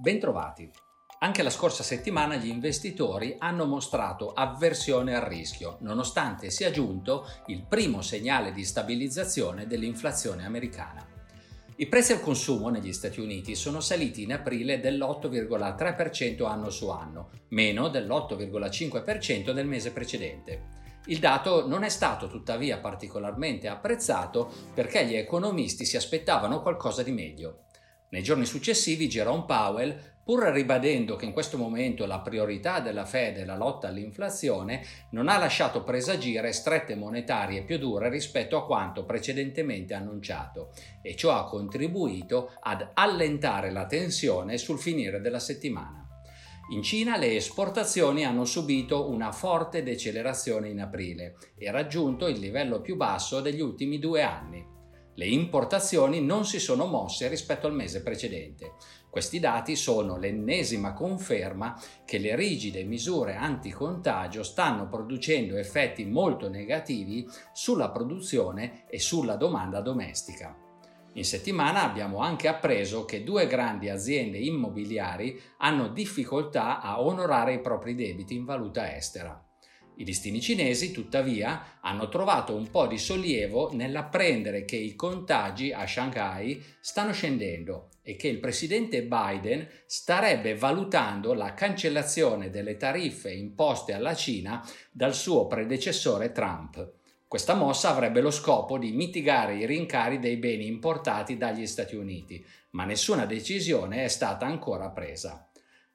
Bentrovati. Anche la scorsa settimana gli investitori hanno mostrato avversione al rischio, nonostante sia giunto il primo segnale di stabilizzazione dell'inflazione americana. I prezzi al consumo negli Stati Uniti sono saliti in aprile dell'8,3% anno su anno, meno dell'8,5% del mese precedente. Il dato non è stato tuttavia particolarmente apprezzato perché gli economisti si aspettavano qualcosa di meglio. Nei giorni successivi Jerome Powell, pur ribadendo che in questo momento la priorità della Fed è la lotta all'inflazione, non ha lasciato presagire strette monetarie più dure rispetto a quanto precedentemente annunciato e ciò ha contribuito ad allentare la tensione sul finire della settimana. In Cina le esportazioni hanno subito una forte decelerazione in aprile e raggiunto il livello più basso degli ultimi due anni. Le importazioni non si sono mosse rispetto al mese precedente. Questi dati sono l'ennesima conferma che le rigide misure anticontagio stanno producendo effetti molto negativi sulla produzione e sulla domanda domestica. In settimana abbiamo anche appreso che due grandi aziende immobiliari hanno difficoltà a onorare i propri debiti in valuta estera. I listini cinesi, tuttavia, hanno trovato un po' di sollievo nell'apprendere che i contagi a Shanghai stanno scendendo e che il presidente Biden starebbe valutando la cancellazione delle tariffe imposte alla Cina dal suo predecessore Trump. Questa mossa avrebbe lo scopo di mitigare i rincari dei beni importati dagli Stati Uniti, ma nessuna decisione è stata ancora presa.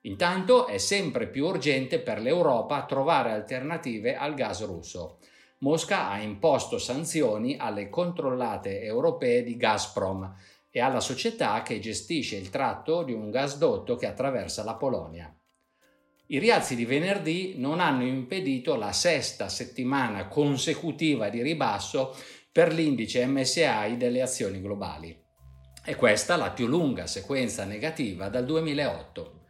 Intanto è sempre più urgente per l'Europa trovare alternative al gas russo. Mosca ha imposto sanzioni alle controllate europee di Gazprom e alla società che gestisce il tratto di un gasdotto che attraversa la Polonia. I rialzi di venerdì non hanno impedito la sesta settimana consecutiva di ribasso per l'indice MSI delle azioni globali. È questa la più lunga sequenza negativa dal 2008.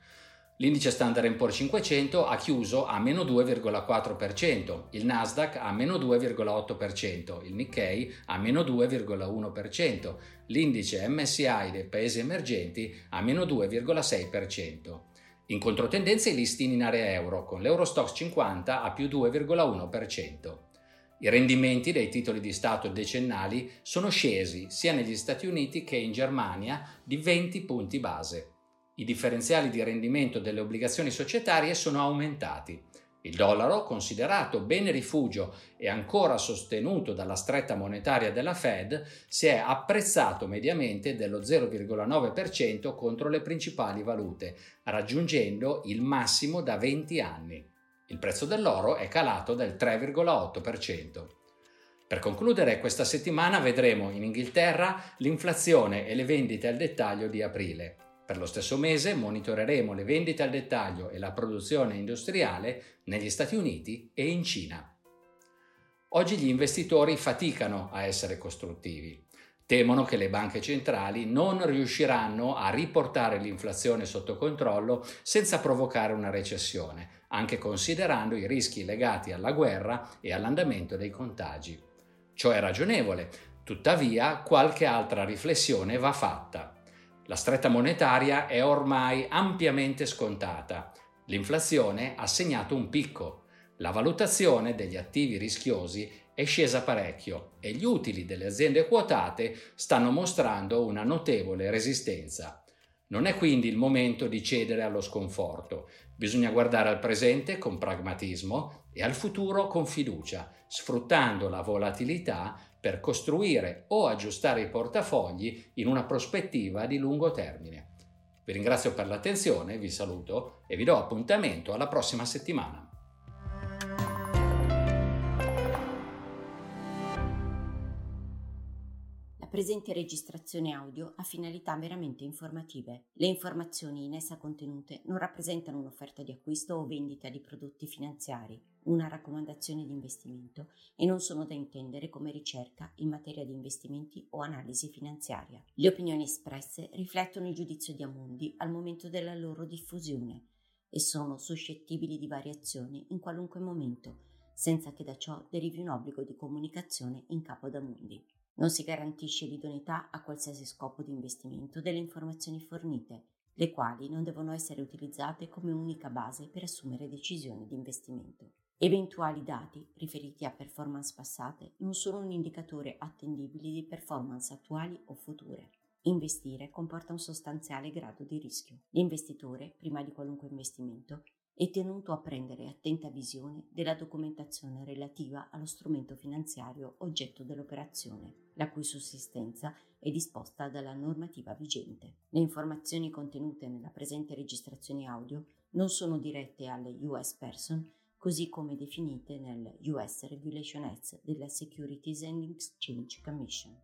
L'indice Standard Poor's 500 ha chiuso a meno 2,4%, il Nasdaq a meno 2,8%, il Nikkei a meno 2,1%, l'indice MSI dei paesi emergenti a meno 2,6%. In controtendenza i listini in area euro, con l'Eurostox 50 a più 2,1%. I rendimenti dei titoli di Stato decennali sono scesi sia negli Stati Uniti che in Germania di 20 punti base. I differenziali di rendimento delle obbligazioni societarie sono aumentati. Il dollaro, considerato bene rifugio e ancora sostenuto dalla stretta monetaria della Fed, si è apprezzato mediamente dello 0,9% contro le principali valute, raggiungendo il massimo da 20 anni. Il prezzo dell'oro è calato del 3,8%. Per concludere, questa settimana vedremo in Inghilterra l'inflazione e le vendite al dettaglio di aprile. Per lo stesso mese monitoreremo le vendite al dettaglio e la produzione industriale negli Stati Uniti e in Cina. Oggi gli investitori faticano a essere costruttivi. Temono che le banche centrali non riusciranno a riportare l'inflazione sotto controllo senza provocare una recessione, anche considerando i rischi legati alla guerra e all'andamento dei contagi. Ciò è ragionevole, tuttavia qualche altra riflessione va fatta. La stretta monetaria è ormai ampiamente scontata. L'inflazione ha segnato un picco. La valutazione degli attivi rischiosi è scesa parecchio e gli utili delle aziende quotate stanno mostrando una notevole resistenza. Non è quindi il momento di cedere allo sconforto, bisogna guardare al presente con pragmatismo e al futuro con fiducia, sfruttando la volatilità per costruire o aggiustare i portafogli in una prospettiva di lungo termine. Vi ringrazio per l'attenzione, vi saluto e vi do appuntamento alla prossima settimana. presente registrazione audio ha finalità meramente informative. Le informazioni in essa contenute non rappresentano un'offerta di acquisto o vendita di prodotti finanziari, una raccomandazione di investimento e non sono da intendere come ricerca in materia di investimenti o analisi finanziaria. Le opinioni espresse riflettono il giudizio di Amundi al momento della loro diffusione e sono suscettibili di variazioni in qualunque momento, senza che da ciò derivi un obbligo di comunicazione in capo ad Amundi. Non si garantisce l'idoneità a qualsiasi scopo di investimento delle informazioni fornite le quali non devono essere utilizzate come unica base per assumere decisioni di investimento. Eventuali dati riferiti a performance passate non sono un indicatore attendibile di performance attuali o future. Investire comporta un sostanziale grado di rischio. L'investitore, prima di qualunque investimento, è tenuto a prendere attenta visione della documentazione relativa allo strumento finanziario oggetto dell'operazione, la cui sussistenza è disposta dalla normativa vigente. Le informazioni contenute nella presente registrazione audio non sono dirette alle US Person, così come definite nel US Regulation Act della Securities and Exchange Commission.